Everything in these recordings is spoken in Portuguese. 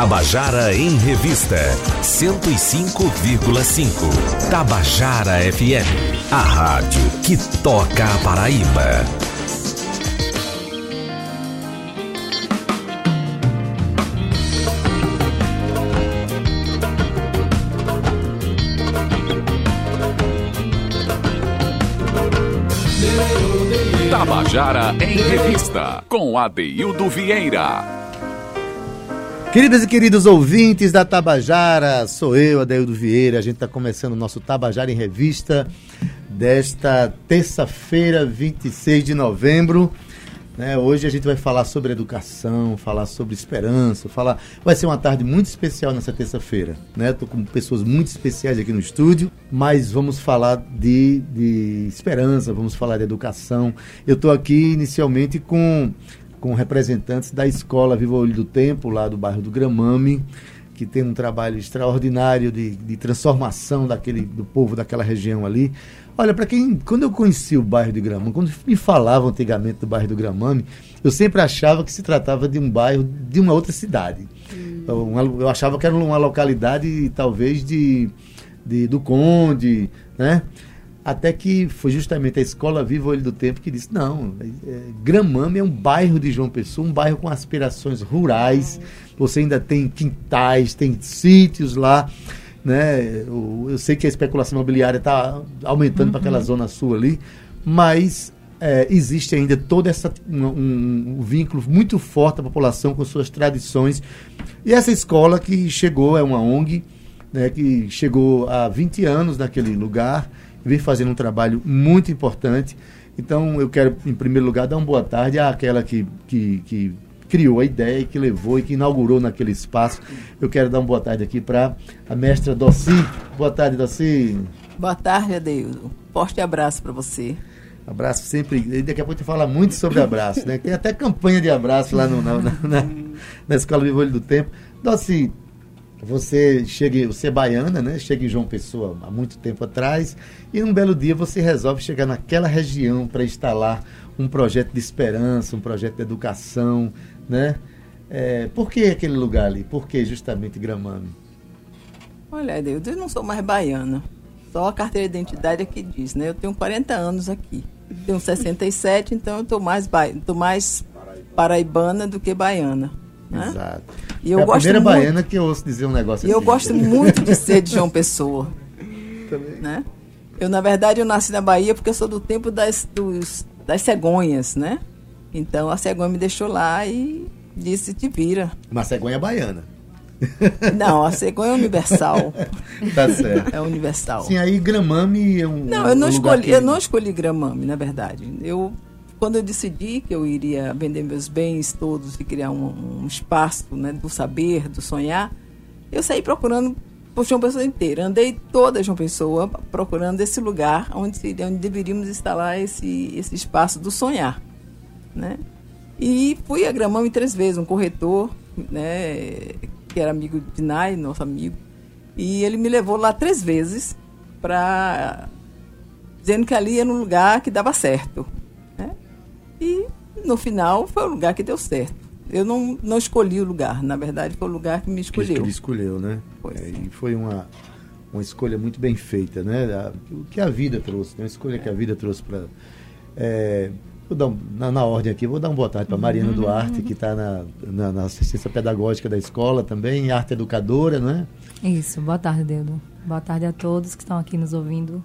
Tabajara em Revista, 105,5. Tabajara FM, a rádio que toca a Paraíba. Tabajara em Revista, com Adeildo Vieira. Queridas e queridos ouvintes da Tabajara, sou eu, Adeildo Vieira. A gente está começando o nosso Tabajara em Revista desta terça-feira, 26 de novembro. Né? Hoje a gente vai falar sobre educação, falar sobre esperança, falar. Vai ser uma tarde muito especial nessa terça-feira. Né? Com pessoas muito especiais aqui no estúdio, mas vamos falar de, de esperança, vamos falar de educação. Eu estou aqui inicialmente com, com representantes da escola Viva Olho do Tempo, lá do bairro do Gramame que tem um trabalho extraordinário de, de transformação daquele, do povo daquela região ali. Olha, para quem. Quando eu conheci o bairro de Gramame, quando me falavam antigamente do bairro do Gramame, eu sempre achava que se tratava de um bairro de uma outra cidade. Hum. Eu, eu achava que era uma localidade, talvez, de, de do Conde, né? Até que foi justamente a Escola Viva Olho do Tempo que disse: não, é, Gramame é um bairro de João Pessoa, um bairro com aspirações rurais. Você ainda tem quintais, tem sítios lá né? Eu, eu sei que a especulação imobiliária está aumentando uhum. para aquela zona sul ali, mas é, existe ainda todo essa, um, um, um, vínculo muito forte da população com suas tradições. E essa escola que chegou, é uma ONG, né, que chegou há 20 anos naquele lugar, vem fazendo um trabalho muito importante. Então, eu quero, em primeiro lugar, dar uma boa tarde àquela que, que, que criou a ideia e que levou e que inaugurou naquele espaço. Eu quero dar uma boa tarde aqui para a mestra Doci. Boa tarde, Doci. Boa tarde, Adeildo. Forte abraço para você. Abraço sempre. Daqui a pouco a gente fala muito sobre abraço, né? Tem até campanha de abraço lá no, na, na, na, Escola Vivo Olho do Tempo. Doci, você chega, você é baiana, né? Chega em João Pessoa há muito tempo atrás e um belo dia você resolve chegar naquela região para instalar um projeto de esperança, um projeto de educação, né? É, por que aquele lugar ali? Por que justamente Gramame? Olha, Deus, eu não sou mais baiana. Só a carteira de identidade é que diz, né? Eu tenho 40 anos aqui. Tenho 67, então eu estou mais, ba... tô mais paraibana do que baiana. Né? Exato. E eu é a gosto primeira muito... baiana que eu ouço dizer um negócio e assim. eu gosto muito de ser de João Pessoa. Também. Né? Eu, na verdade, eu nasci na Bahia porque eu sou do tempo das, dos, das cegonhas, né? Então a cegonha me deixou lá e disse: te vira. Uma cegonha baiana. Não, a cegonha é universal. tá certo. É universal. Sim, aí Gramame é um. Não, eu não um escolhi, que... eu não escolhi Gramame, na verdade. Eu quando eu decidi que eu iria vender meus bens todos e criar um, um espaço né, do saber, do sonhar, eu saí procurando por João Pessoa inteira. Andei toda João Pessoa procurando esse lugar onde, onde deveríamos instalar esse, esse espaço do sonhar né? E fui a Gramame três vezes, um corretor, né, que era amigo de Nai, nosso amigo, e ele me levou lá três vezes para dizendo que ali era um lugar que dava certo, no final foi o lugar que deu certo. Eu não, não escolhi o lugar, na verdade foi o lugar que me escolheu. Que ele escolheu, né? É, e foi uma, uma escolha muito bem feita, né? O que a vida trouxe, né? uma escolha que a vida trouxe para é, Vou dar um, na, na, ordem aqui, vou dar uma boa tarde para Mariana Duarte, que está na, na, na, assistência pedagógica da escola também, arte educadora, não é? Isso, boa tarde, Dedo. Boa tarde a todos que estão aqui nos ouvindo.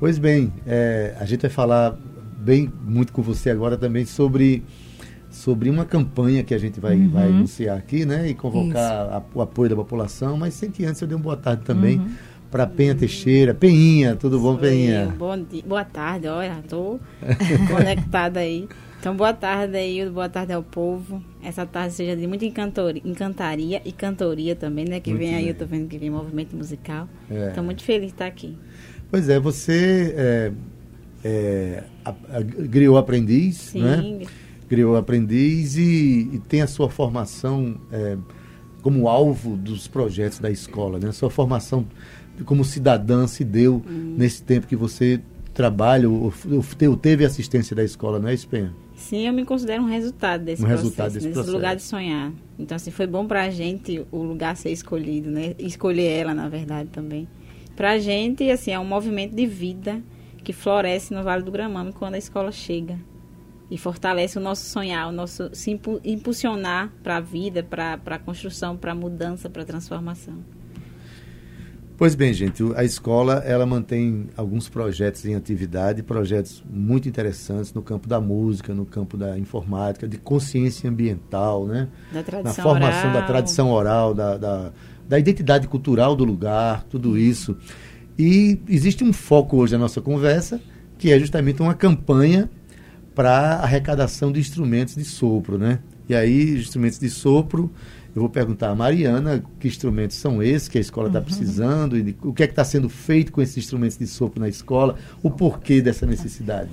Pois bem, é, a gente vai falar bem muito com você agora também sobre, sobre uma campanha que a gente vai, uhum. vai anunciar aqui, né? E convocar a, o apoio da população, mas sem que antes eu dê uma boa tarde também. Uhum para Penha Teixeira. Penhinha, tudo bom, Penhinha? Bom dia, boa tarde, olha, estou conectada aí. Então, boa tarde aí, boa tarde ao povo. Essa tarde seja de muita encantoria, encantaria e cantoria também, né? Que muito vem aí, bem. eu tô vendo que vem movimento musical. Estou é. muito feliz de estar aqui. Pois é, você é, é, a, a, griou aprendiz, Sim. né? Griou aprendiz e, e, tem a sua formação é, como alvo dos projetos da escola, né? A sua formação como cidadã se deu hum. nesse tempo que você trabalho, o, o, teve assistência da escola, não é, Espenha? Sim, eu me considero um resultado desse um processo, resultado desse, desse lugar de sonhar. Então, assim, foi bom para a gente o lugar ser escolhido, né? Escolher ela, na verdade, também. Para a gente, assim, é um movimento de vida que floresce no Vale do Gramame quando a escola chega. E fortalece o nosso sonhar, o nosso se impulsionar para a vida, para a construção, para a mudança, para a transformação. Pois bem, gente, a escola ela mantém alguns projetos em atividade, projetos muito interessantes no campo da música, no campo da informática, de consciência ambiental, né? Da tradição Na formação oral. da tradição oral, da, da, da identidade cultural do lugar, tudo isso. E existe um foco hoje na nossa conversa, que é justamente uma campanha para arrecadação de instrumentos de sopro, né? E aí, instrumentos de sopro eu vou perguntar a Mariana que instrumentos são esses que a escola está uhum. precisando, e o que é que está sendo feito com esses instrumentos de sopro na escola, o porquê dessa necessidade.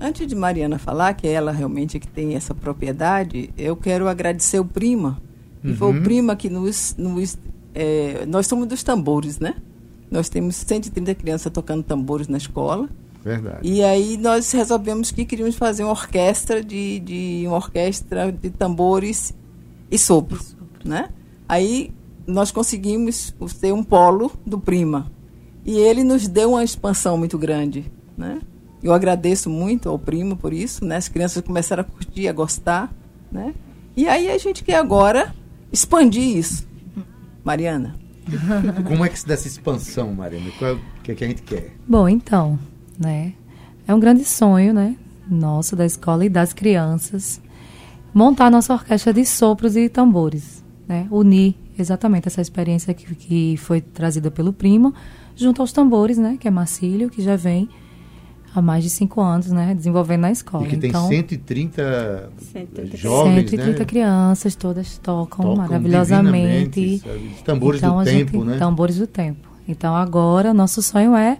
Antes de Mariana falar, que ela realmente é que tem essa propriedade, eu quero agradecer o Prima. Uhum. Foi o uhum. Prima que nos. nos é, nós somos dos tambores, né? Nós temos 130 crianças tocando tambores na escola. Verdade. E aí nós resolvemos que queríamos fazer uma orquestra de, de uma orquestra de tambores e sopro né? Aí nós conseguimos ter um polo do Prima. E ele nos deu uma expansão muito grande, né? Eu agradeço muito ao Prima por isso, né? As crianças começaram a curtir, a gostar, né? E aí a gente quer agora expandir isso. Mariana. Como é que se dá essa expansão, é o que, é que a gente quer? Bom, então, né? É um grande sonho, né? Nosso, da escola e das crianças, montar nossa orquestra de sopros e tambores né, unir exatamente essa experiência que, que foi trazida pelo primo, junto aos tambores, né, que é Marcílio, que já vem há mais de cinco anos, né, desenvolvendo na escola. E que tem então, 130, 130 jovens, 130 né? crianças, todas tocam, tocam maravilhosamente. Tambores então, do tempo, gente, né? Tambores do tempo. Então agora nosso sonho é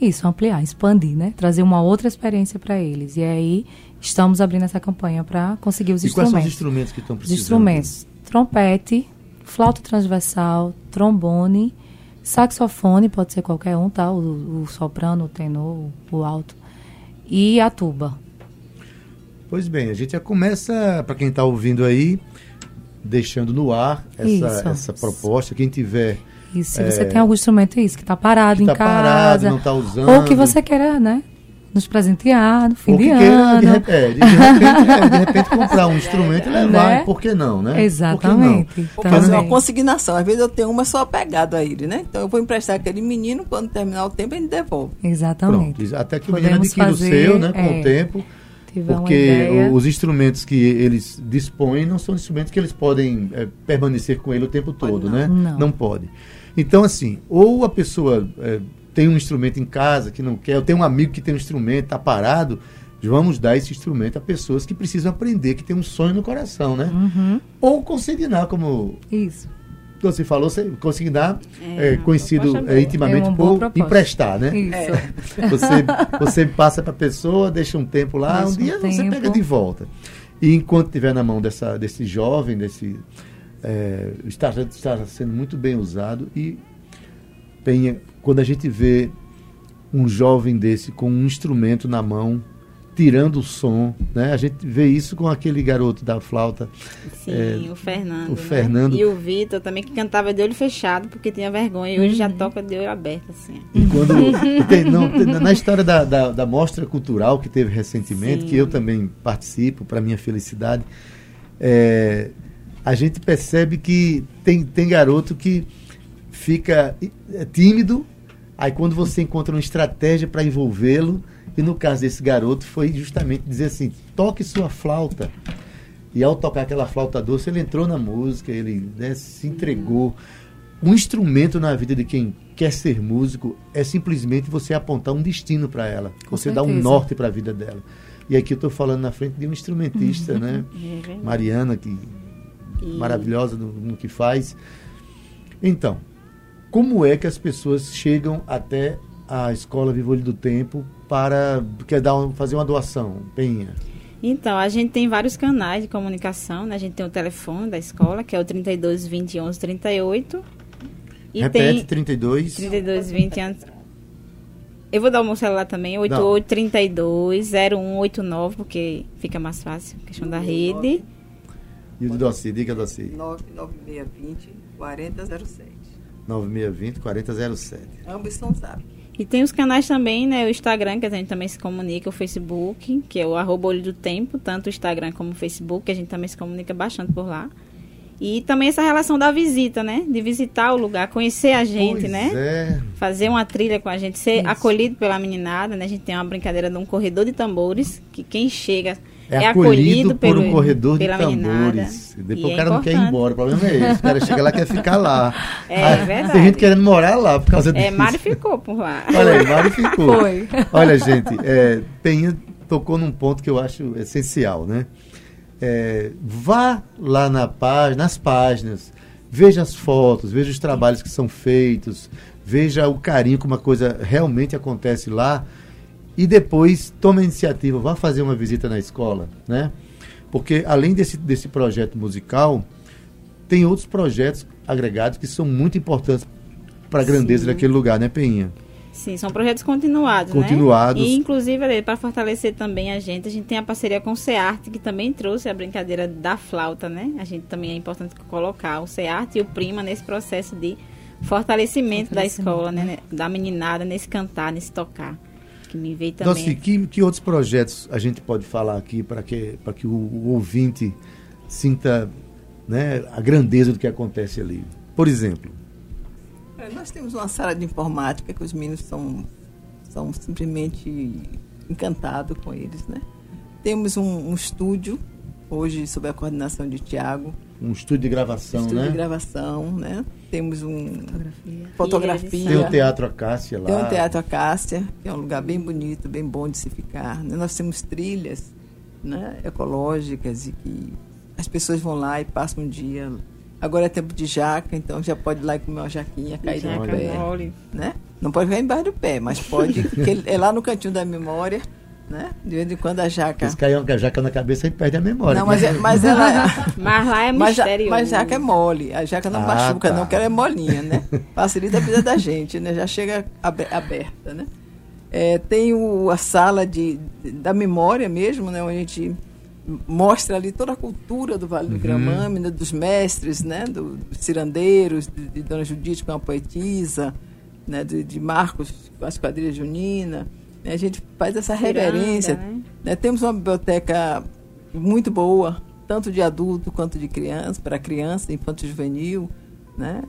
isso, ampliar, expandir, né? Trazer uma outra experiência para eles. E aí estamos abrindo essa campanha para conseguir os e instrumentos. E quais são os instrumentos que estão precisando? Os instrumentos trompete, flauta transversal, trombone, saxofone, pode ser qualquer um, tá? O, o soprano, o tenor, o alto, e a tuba. Pois bem, a gente já começa, para quem está ouvindo aí, deixando no ar essa, essa proposta. Quem tiver. Isso, se é, você tem algum instrumento isso, que está parado que em tá casa. Parado, não está usando. Ou que você queira, né? Nos presentear no fim de ano. De, repente, é, de, repente, é, de repente comprar um instrumento e levar, né? por que não, né? Exatamente. Por Fazer uma consignação. Às vezes eu tenho uma só apegado a ele, né? Então eu vou emprestar aquele menino, quando terminar o tempo, ele devolve. Exatamente. Pronto, até que o menino adquira o seu, né? Com é, o tempo. Porque os instrumentos que eles dispõem não são instrumentos que eles podem é, permanecer com ele o tempo todo, não. né? Não. não pode. Então, assim, ou a pessoa é, tem um instrumento em casa que não quer, eu tenho um amigo que tem um instrumento, está parado, vamos dar esse instrumento a pessoas que precisam aprender, que tem um sonho no coração, né? Uhum. Ou consignar, como Isso. você falou, você consignar, é, é, conhecido é, intimamente é por emprestar, né? Isso. Você, você passa para a pessoa, deixa um tempo lá, um dia tempo. você pega de volta. E enquanto estiver na mão dessa, desse jovem, desse é, está, está sendo muito bem usado e Penha, quando a gente vê um jovem desse com um instrumento na mão, tirando o som, né? A gente vê isso com aquele garoto da flauta. Sim, é, o Fernando. O né? Fernando. E o Vitor também, que cantava de olho fechado, porque tinha vergonha. E hoje uhum. já toca de olho aberto, assim. E quando. tem, não, na história da, da, da, mostra cultural que teve recentemente, Sim. que eu também participo, para minha felicidade, é, a gente percebe que tem, tem garoto que fica é, tímido, aí quando você encontra uma estratégia para envolvê-lo, e no caso desse garoto foi justamente dizer assim, toque sua flauta. E ao tocar aquela flauta doce, ele entrou na música, ele né, se entregou. Um instrumento na vida de quem quer ser músico é simplesmente você apontar um destino para ela. Com você certeza. dá um norte para a vida dela. E aqui eu estou falando na frente de um instrumentista, né? É Mariana, que maravilhosa no, no que faz. Então, como é que as pessoas chegam até a Escola Olho do Tempo para quer dar um, fazer uma doação, Penha? Então, a gente tem vários canais de comunicação, né? A gente tem o telefone da escola, que é o 32 20 11 38. E Repete, tem 32... 32 20 11... Eu vou dar o meu celular também, 8832-0189, porque fica mais fácil, questão da rede. E o Doci, diga Doci. 99620 4007. 9620 4007. Ambos são zap. E tem os canais também, né? O Instagram, que a gente também se comunica, o Facebook, que é o arroba olho do tempo, tanto o Instagram como o Facebook, que a gente também se comunica bastante por lá. E também essa relação da visita, né? De visitar o lugar, conhecer a gente, Pois né? É. Fazer uma trilha com a gente, ser acolhido pela meninada, né? A gente tem uma brincadeira de um corredor de tambores, que quem chega É, acolhido, por um corredor de meninada. tambores. Depois E o é cara não quer ir embora. O problema é esse. O cara chega lá e quer ficar lá. É Aí, verdade. Tem gente querendo morar lá por causa disso. É, Mari ficou por lá. Olha aí, Mari ficou. Foi. Olha, gente, é, Penha tocou num ponto que eu acho essencial, né? É, vá lá na página, nas páginas, veja as fotos, veja os trabalhos que são feitos, veja o carinho como a coisa realmente acontece lá e depois tome a iniciativa, vá fazer uma visita na escola, né? Porque além desse, desse projeto musical, tem outros projetos agregados que são muito importantes para a grandeza Sim. daquele lugar, né, Penha? Sim, são projetos continuados, Continuados. né? E, inclusive, para fortalecer também a gente, a gente tem a parceria com o SEART, que também trouxe a brincadeira da flauta, né? A gente também é importante colocar o SEART e o Prima nesse processo de fortalecimento, da Fortalecimento, escola, né? Da meninada, nesse cantar, nesse tocar. Que me veio também. Doci, que, que outros projetos a gente pode falar aqui para que, pra que o, o ouvinte sinta né, a grandeza do que acontece ali? Por exemplo, É, Nós temos uma sala de informática que os meninos são, são simplesmente encantados com eles, né? Temos um, um estúdio, hoje sob a coordenação de Tiago, um estúdio de gravação, estúdio né? de gravação, né? Temos um Fotografia. fotografia. Tem o Teatro Acácia lá. Tem o Teatro Acácia, que é um lugar bem bonito, bem bom de se ficar. né? Nós temos trilhas né, ecológicas e que as pessoas vão lá e passam um dia. Agora é tempo de jaca, então já pode ir lá e comer uma jaquinha, cair no Jaca pé. mole. Né? Não pode ficar embaixo do pé, mas pode, porque é lá no cantinho da memória, né? De vez em quando a jaca. Caem com a jaca na cabeça e perde a memória. Não, mas, é- mas ela. Mas lá é Mas, ja- mistério. mas jaca é mole. A jaca não Ah, machuca, tá. não, que ela é molinha, né? Facilita a vida da gente, né? Já chega abe- aberta, né? É, tem o, a sala de, da memória mesmo, né? Onde a gente mostra ali toda a cultura do Vale do Uhum. Gramame, né? dos mestres, né? Do- dos cirandeiros, de, de Dona Judite, que é uma poetisa, né? De, de Marcos, com as quadrilhas juninas. A gente faz essa Ciranda, reverência. né? né? Temos uma biblioteca muito boa, tanto de adulto quanto de criança, para criança, infanto juvenil. Né?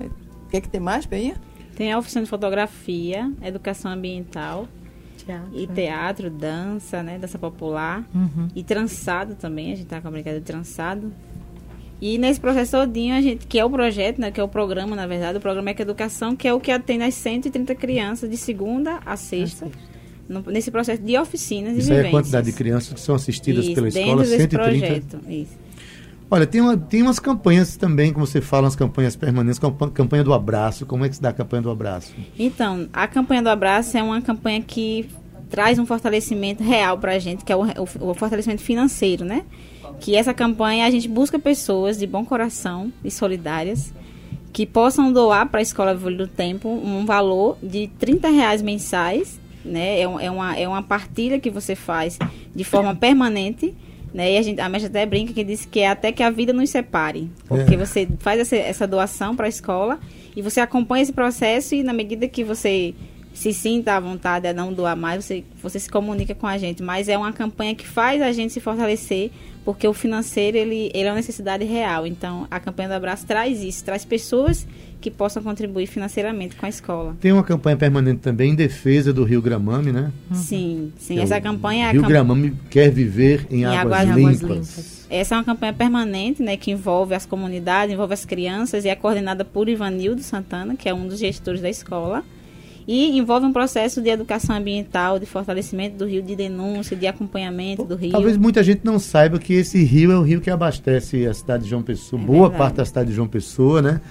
O que é que tem mais, Penha? Tem a oficina de fotografia, educação ambiental Teatro. e teatro, dança, né? Dança popular. Uhum. E trançado também, a gente tá com a brincadeira de trançado. E nesse processo todinho, a gente, que é o projeto, né, que é o programa, na verdade, o programa é que Educação, que é o que atende as 130 crianças de segunda a sexta, no- nesse processo de oficinas Isso e aí é a vivências. quantidade de crianças que são assistidas Isso, pela escola, desse 130. projeto. Isso. Olha, tem, uma, tem umas campanhas também, como você fala, umas campanhas permanentes, campa- campanha do abraço. Como é que se dá a campanha do abraço? Então, a campanha do abraço é uma campanha que traz um fortalecimento real para a gente, que é o, o- o fortalecimento financeiro, né? Que essa campanha a gente busca pessoas de bom coração e solidárias que possam doar para a Escola Vivole do Tempo um valor de 30 reais mensais, né? É, um- é uma, é uma partilha que você faz de forma permanente, né? E a, gente, a mestra até brinca que diz que é até que a vida nos separe, porque É. você faz essa, essa doação para a escola e você acompanha esse processo e na medida que você se sinta à vontade a não doar mais, você, você se comunica com a gente. Mas é uma campanha que faz a gente se fortalecer, porque o financeiro ele, ele é uma necessidade real. Então, a campanha do abraço traz isso, traz pessoas que possam contribuir financeiramente com a escola. Tem uma campanha permanente também em defesa do Rio Gramame, né? Sim, sim. Que é Essa o campanha é Rio cam- Gramame quer viver em, Em águas, águas limpas. limpas. Essa é uma campanha permanente, né, que envolve as comunidades, envolve as crianças e é coordenada por Ivanildo Santana, que é um dos gestores da escola. E envolve um processo de educação ambiental, de fortalecimento do rio, de denúncia, de acompanhamento do rio. Talvez muita gente não saiba que esse rio é o rio que abastece a cidade de João Pessoa, É boa verdade. parte da cidade de João Pessoa, né?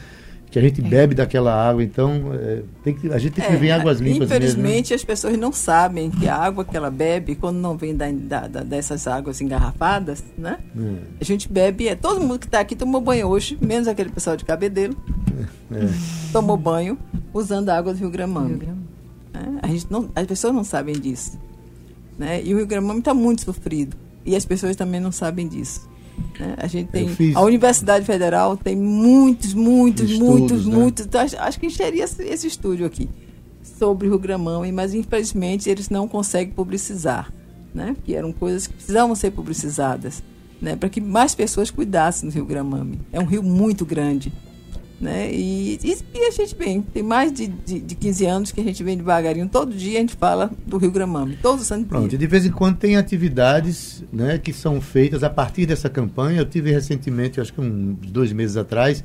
Que a gente bebe daquela água, então é, tem que, a gente tem que viver em águas limpas mesmo. né? Infelizmente, as pessoas não sabem que a água que ela bebe, quando não vem da, da- da- dessas águas engarrafadas, né? Hum, A gente bebe, é, todo mundo que está aqui tomou banho hoje, menos aquele pessoal de cabedelo, é. tomou banho usando a água do Rio Gramame. Rio né? A gente não, as pessoas não sabem disso. Né? E o Rio Grande está muito sofrido. E as pessoas também não sabem disso. Né? A gente tem. fiz- A Universidade Federal tem muitos, muitos, Estudos, muitos, né? muitos. Então, acho, acho que encheria esse, esse estúdio aqui sobre o Rio Gramame, mas infelizmente eles não conseguem publicizar. Né? Que eram coisas que precisavam ser publicizadas. Né? Para que mais pessoas cuidassem do Rio Gramame. É um rio muito grande. Né? E, e, e a gente vem, tem mais de, de, de 15 anos que a gente vem devagarinho. Todo dia a gente fala do Rio Gramame, todo santo Pronto, e dia. de vez em quando tem atividades né, que são feitas a partir dessa campanha. Eu tive recentemente, acho que uns dois meses atrás,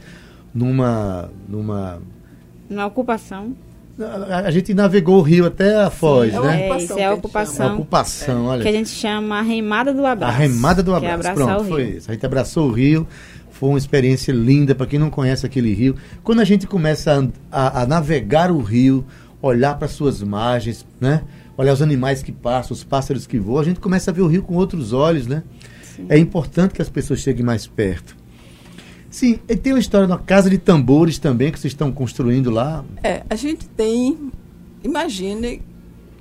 numa. numa Uma ocupação. a, a gente navegou o rio até a Foz, é uma né? É, ocupação isso é a a ocupação. A ocupação, olha. Que a gente chama a remada do A abraço. remada do é abraço. abraçar Pronto, o foi rio. isso. A gente abraçou o rio. Foi uma experiência linda para quem não conhece aquele rio. Quando a gente começa a a, a navegar o rio, olhar para suas margens, né? Olhar os animais que passam, os pássaros que voam, a gente começa a ver o rio com outros olhos, né? É importante que as pessoas cheguem mais perto. Sim, e tem uma história da casa de tambores também que vocês estão construindo lá. É, a gente tem, imagine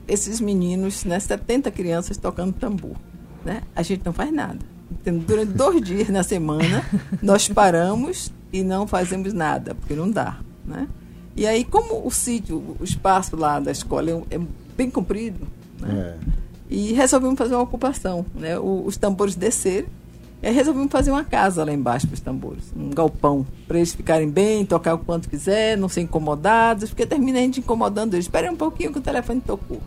esses meninos, né, 70 crianças tocando tambor. Né? A gente não faz nada. Durante dois dias na semana, nós paramos e não fazemos nada, porque não dá. Né? E aí, como o sítio, o espaço lá da escola é, é bem comprido, né? É. E resolvemos fazer uma ocupação, né? O- os tambores desceram. E aí resolvemos fazer uma casa lá embaixo para os tambores, um galpão, para eles ficarem bem, tocar o quanto quiser, não ser incomodados, porque termina a gente incomodando eles. Espera um pouquinho que o telefone tocou.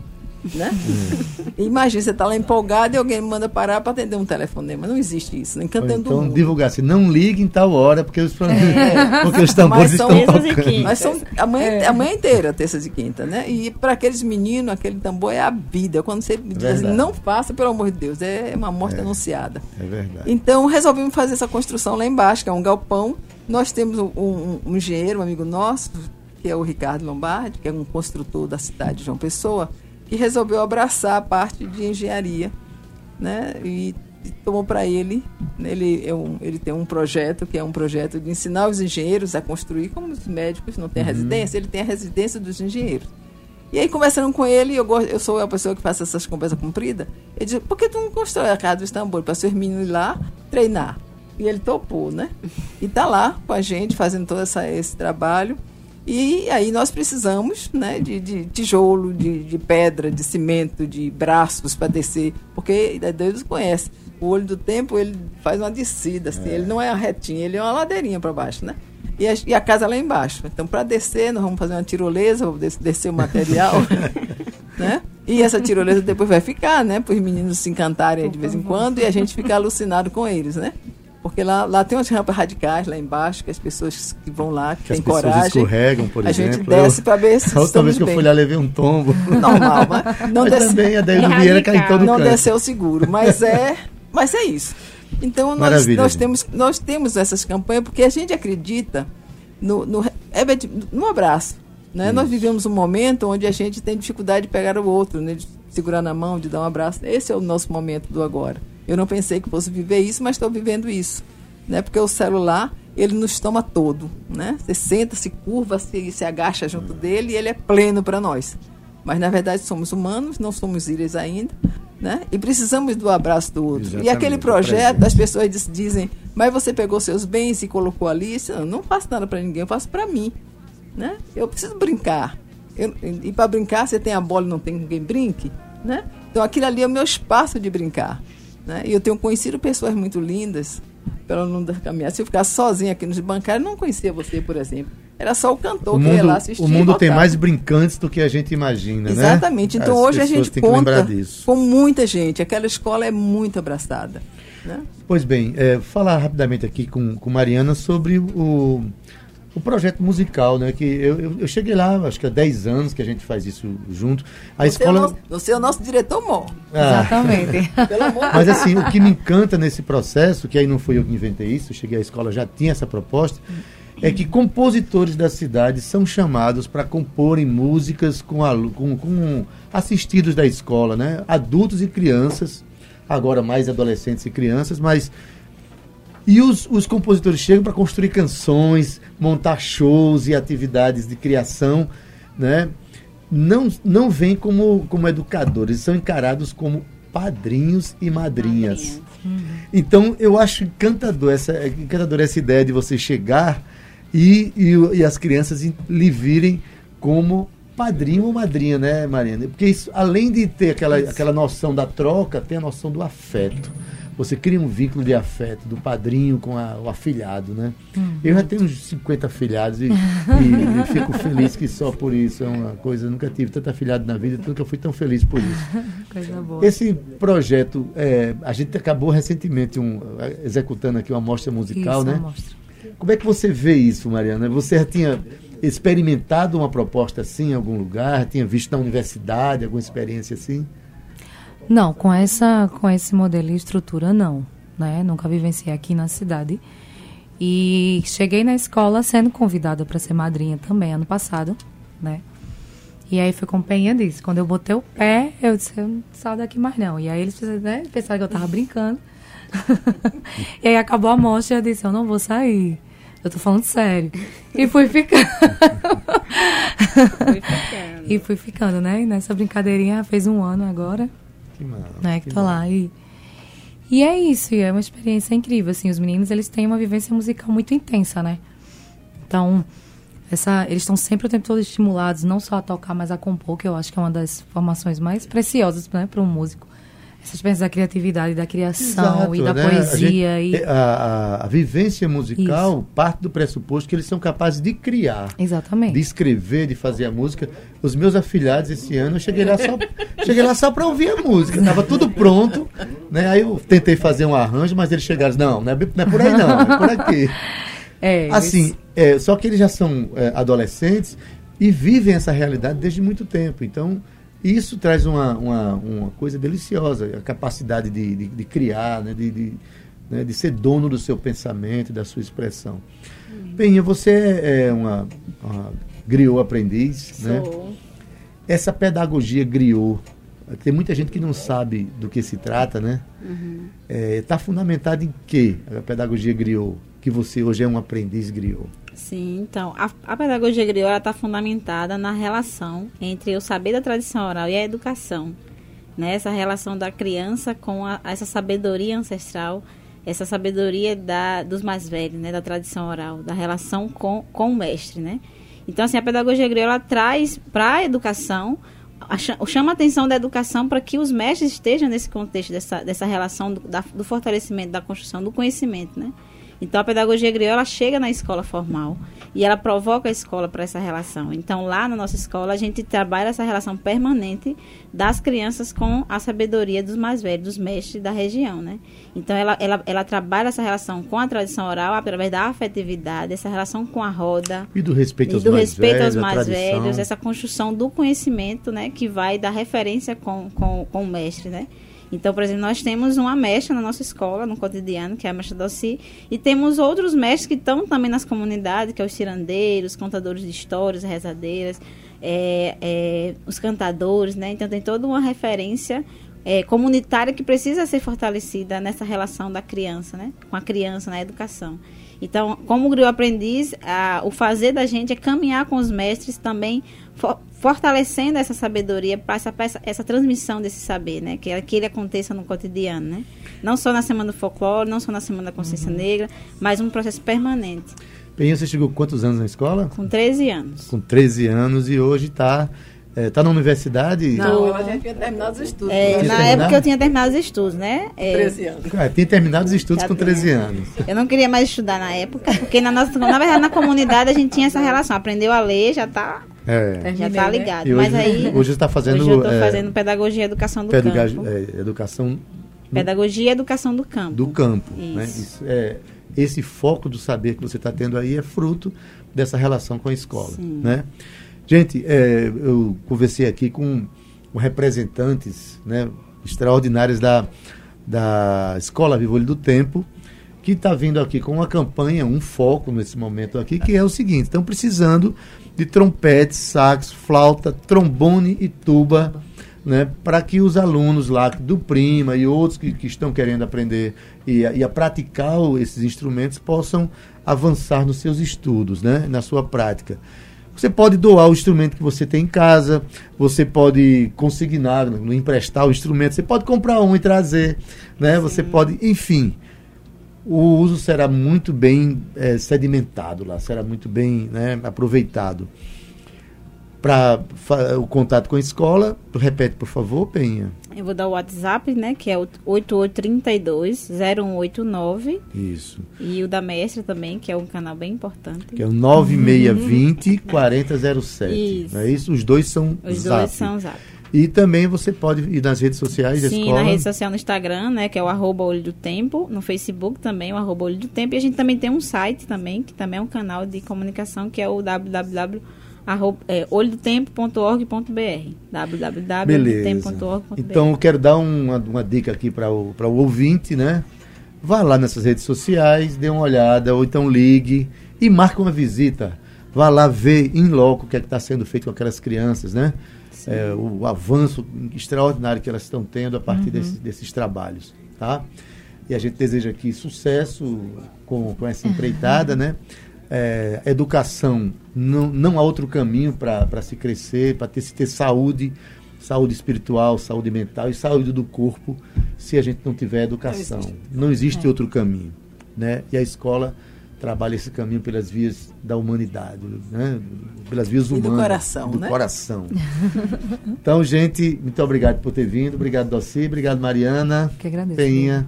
Né? Imagina, você está lá empolgado e alguém me manda parar para atender um telefonema. Não existe isso, nem cantando então divulgar assim, não ligue em tal hora, porque os, É. porque os tambores Mas são estão terças e tocando. quintas. Mas são a manhã, a manhã inteira, terças e quinta, né? E para aqueles meninos, aquele tambor é a vida. Quando você diz assim, não faça, pelo amor de Deus, é uma morte anunciada. É verdade. Então resolvemos fazer essa construção lá embaixo, que é um galpão. Nós temos um, um- um engenheiro, um amigo nosso, que é o Ricardo Lombardi, que é um construtor da cidade de João Pessoa, que resolveu abraçar a parte de engenharia, né? E, e tomou para ele, né? ele, é um, ele tem um projeto que é um projeto de ensinar os engenheiros a construir, como os médicos não têm a residência, ele tem a residência dos engenheiros. E aí, conversando com ele, eu, gosto, eu sou a pessoa que faz essas conversas compridas. Ele disse: por que tu não constrói a casa do Istambul para seus meninos ir lá treinar? E ele topou, né? E tá lá com a gente, fazendo todo essa, esse trabalho. E aí nós precisamos né, de, de tijolo, de, de pedra, de cimento, de braços para descer. Porque Deus conhece. O olho do tempo, ele faz uma descida, assim. Ele não é uma retinha, ele é uma ladeirinha para baixo, né? E a, e a casa lá embaixo. Então, para descer, nós vamos fazer uma tirolesa, vamos des- descer o material, né? E essa tirolesa depois vai ficar, né? Para os meninos se encantarem de vez em quando e a gente ficar alucinado com eles, né? Porque lá, lá tem umas rampas radicais lá embaixo, que as pessoas que vão lá, que, Que as têm pessoas coragem, escorregam, por a exemplo. gente desce Eu- para ver se A outra vez que eu bem. fui lá, levei um tombo. Normal, mas não Mas desce, também a Deildo É Vieira cai em todo não canto. desceu seguro, mas é, mas é isso. Então nós, Maravilha, nós temos nós temos essas campanhas porque a gente acredita no, no é, no abraço, né? Nós vivemos um momento onde a gente tem dificuldade de pegar o outro, né? De segurar na mão, de dar um abraço. Esse é o nosso momento do agora. Eu não pensei que fosse viver isso, mas estou vivendo isso, né? Porque o celular ele nos toma todo, né? Você senta, se curva, se, se agacha junto dele e ele é pleno para nós. Mas na verdade somos humanos, não somos ilhas ainda, né? E precisamos do abraço do outro. Exatamente, e aquele projeto, as pessoas diz- dizem, mas você pegou seus bens e colocou ali? Eu não faço nada para ninguém, eu faço para mim, né? Eu preciso brincar. Eu- e para brincar, você tem a bola e não tem ninguém brinque, né? Então aquilo ali é o meu espaço de brincar, né? E eu tenho conhecido pessoas muito lindas pelo mundo da caminhada. Se eu ficar sozinha aqui nos bancários, eu não conhecia você, por exemplo. Era só o cantor O que ia mundo, lá assistir. o mundo tem mais brincantes do que a gente imagina, né? Exatamente. Então As hoje a gente conta com muita gente. Aquela escola é muito abraçada. Né? Pois bem, é, falar rapidamente aqui com, com Mariana sobre o, o projeto musical, né? Que eu, eu, eu cheguei lá, acho que há 10 anos que a gente faz isso junto. A você, é o escola. nosso, você é o nosso diretor mó. Ah, Exatamente. Pelo amor de Mas assim, o que me encanta nesse processo, que aí não fui eu que inventei isso, eu cheguei à escola, já tinha essa proposta, é que compositores da cidade são chamados para comporem músicas com, alu- com, com assistidos da escola, né? Adultos e crianças, agora mais adolescentes e crianças, mas e os, os compositores chegam para construir canções, montar shows e atividades de criação, né? não, não vêm como, como educadores, são encarados como padrinhos e madrinhas. Então, eu acho encantador essa, encantador essa ideia de você chegar e, e, e as crianças lhe virem como padrinho ou madrinha, né, Mariana? Porque isso, além de ter aquela, aquela noção da troca, tem a noção do afeto. Você cria um vínculo de afeto do padrinho com a, o afilhado, né? Uhum. Eu já tenho uns 50 afilhados e, e, fico feliz que só por isso é uma coisa. Eu nunca tive tanto afilhado na vida, nunca fui tão feliz por isso. coisa boa. Esse projeto, é, a gente acabou recentemente um, executando aqui uma amostra musical, isso, né? Como é que você vê isso, Mariana? Você já tinha experimentado uma proposta assim em algum lugar? Tinha visto na universidade alguma experiência assim? Não, com essa com esse modelo e estrutura não, né? Nunca vivenciei aqui na cidade. E cheguei na escola sendo convidada para ser madrinha também ano passado, né? E aí foi com Penha disse, quando eu botei o pé, eu disse, eu não saio daqui mais não. E aí eles né, pensaram que eu tava brincando. e aí acabou a mostra e eu disse, eu não vou sair. Eu tô falando sério. E fui ficando. fui ficando. e fui ficando, né? E nessa brincadeirinha fez um ano agora. Que massa. Né, que, que tô lá. E, e é isso, e é uma experiência incrível. Assim, os meninos, eles têm uma vivência musical muito intensa, né? Então, essa, eles estão sempre o tempo todo estimulados, não só a tocar, mas a compor, que eu acho que é uma das formações mais preciosas né, para um músico experiência da criatividade, da criação Exato, e da né? poesia. A, gente, e... a, a, a, vivência musical Isso. parte do pressuposto que eles são capazes de criar. Exatamente. De escrever, de fazer a música. Os meus afilhados esse ano, eu cheguei lá só, cheguei lá só para ouvir a música. Estava tudo pronto. Né? Aí eu tentei fazer um arranjo, mas eles chegaram não, não é, não é por aí não, é por aqui. É, assim, é, só que eles já são é, adolescentes e vivem essa realidade desde muito tempo. Então, isso traz uma, uma, uma coisa deliciosa, a capacidade de, de, de criar, né? De, de, né? de, ser dono do seu pensamento, da sua expressão. Uhum. Penha, você é uma, uma griot aprendiz, né? Sou. né? Essa pedagogia griot, tem muita gente que não sabe do que se trata, né? Está uhum. é, tá fundamentada em que a pedagogia griot? Que você hoje é um aprendiz griot? Sim, então, a, a pedagogia griot está fundamentada na relação entre o saber da tradição oral e a educação. Né? Essa relação da criança com a, essa sabedoria ancestral, essa sabedoria da, dos mais velhos, né? da tradição oral, da relação com, com o mestre. Né? Então, assim, a pedagogia griot ela traz para a educação chama a atenção da educação para que os mestres estejam nesse contexto dessa, dessa relação do, da, do fortalecimento da construção do conhecimento, né? Então a pedagogia griot ela chega na escola formal e ela provoca a escola para essa relação. Então lá na nossa escola a gente trabalha essa relação permanente das crianças com a sabedoria dos mais velhos, dos mestres da região, né? Então ela, ela, ela trabalha essa relação com a tradição oral através da afetividade, essa relação com a roda e do respeito aos do mais respeito velhos, aos mais velhos, essa construção do conhecimento, né, que vai dar referência com, com, com o mestre, né? Então, por exemplo, nós temos uma mestra na nossa escola, no cotidiano, que é a mestra Doci, e temos outros mestres que estão também nas comunidades, que é os tirandeiros, contadores de histórias, rezadeiras, é, é, os cantadores, né? Então tem toda uma referência é, comunitária que precisa ser fortalecida nessa relação da criança, né? Com a criança na educação. Então, como griot aprendiz, a, o fazer da gente é caminhar com os mestres também, for, fortalecendo essa sabedoria para essa, essa, essa, transmissão desse saber, né? Que, que ele aconteça no cotidiano, né? Não só na Semana do Folclore, não só na Semana da Consciência uhum. Negra, mas um processo permanente. Penha, você chegou quantos anos na escola? Com 13 anos. Com 13 anos e hoje está Está é, na universidade? Não, ela já tinha terminado os estudos. É, na época eu tinha terminado os estudos, né? É, 13 anos. Ah, tinha terminado os estudos já com 13 tinha. anos. Eu não queria mais estudar na época, porque na, nossa, na verdade na comunidade a gente tinha essa relação. Aprendeu a ler, já está é. Já está né? ligado. Né? Mas aí. Hoje está fazendo. Hoje eu estou é, fazendo pedagogia e educação do campo. É, educação. Pedagogia e educação do campo. Do campo. Isso. Né? Isso é, esse foco do saber que você está tendo aí é fruto dessa relação com a escola. Sim. Né? Gente, é, eu conversei aqui com, com representantes né, extraordinários da, da Escola Vivo do Tempo, que está vindo aqui com uma campanha, um foco nesse momento aqui, que é o seguinte: estão precisando de trompete, sax, flauta, trombone e tuba, né, para que os alunos lá do Prima e outros que, que estão querendo aprender e, e a praticar esses instrumentos possam avançar nos seus estudos, né, na sua prática. Você pode doar o instrumento que você tem em casa, você pode consignar, emprestar o instrumento, você pode comprar um e trazer, né? Você pode, enfim, o uso será muito bem eh, sedimentado lá, será muito bem né, aproveitado. Para o contato com a escola, repete, por favor, Penha. Eu vou dar o WhatsApp, né? Que é o 8832-0189. Isso. E o da Mestra também, que é um canal bem importante. Que é o 9620 4007. Isso. Não é isso? Os dois são Os zap. dois são Zap. E também você pode ir nas redes sociais da Sim, escola. na rede social no Instagram, né? Que é o arroba Olho do Tempo. No Facebook também, o arroba Olho do Tempo. E a gente também tem um site também, que também é um canal de comunicação, que é o www arroba, é, olhodotempo.org.br www.olhodotempo.org.br Então eu quero dar uma, uma dica aqui para o, o ouvinte, né? Vá lá nessas redes sociais, dê uma olhada, ou então ligue e marque uma visita. Vá lá ver em loco o que é está sendo feito com aquelas crianças, né? É, o avanço extraordinário que elas estão tendo a partir desse- desses trabalhos, tá? E a gente deseja aqui sucesso com, com essa empreitada, né? É, educação, não, não há outro caminho para se crescer, para ter, se ter saúde, saúde espiritual, saúde mental e saúde do corpo, se a gente não tiver educação. Não existe, outro caminho, né? E a escola trabalha esse caminho pelas vias da humanidade, né? Pelas vias E do humanas. coração, do né? coração. Então, gente, muito obrigado por ter vindo. Obrigado, Doci. Obrigado, Mariana. Que agradeço. Penha.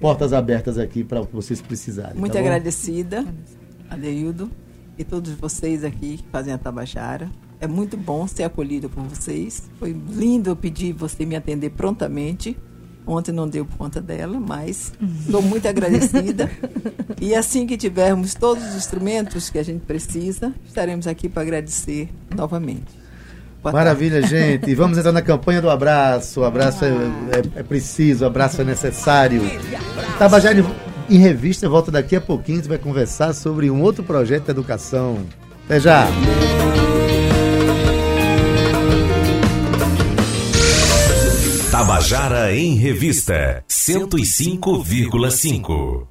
Portas abertas aqui para o que vocês precisarem. Muito tá agradecida, Adeildo, e todos vocês aqui que fazem a Tabajara. É muito bom ser acolhida por vocês. Foi lindo eu pedir você me atender prontamente. Ontem não deu conta dela, mas estou muito agradecida. E assim que tivermos todos os instrumentos que a gente precisa, estaremos aqui para agradecer novamente. Boa tarde. Maravilha, gente. E vamos entrar na campanha do abraço. O abraço é, é- é preciso, o abraço é necessário. Tabajara em- em revista volta daqui a pouquinho. A gente vai conversar sobre um outro projeto de educação. Até já. Tabajara em Revista 105,5.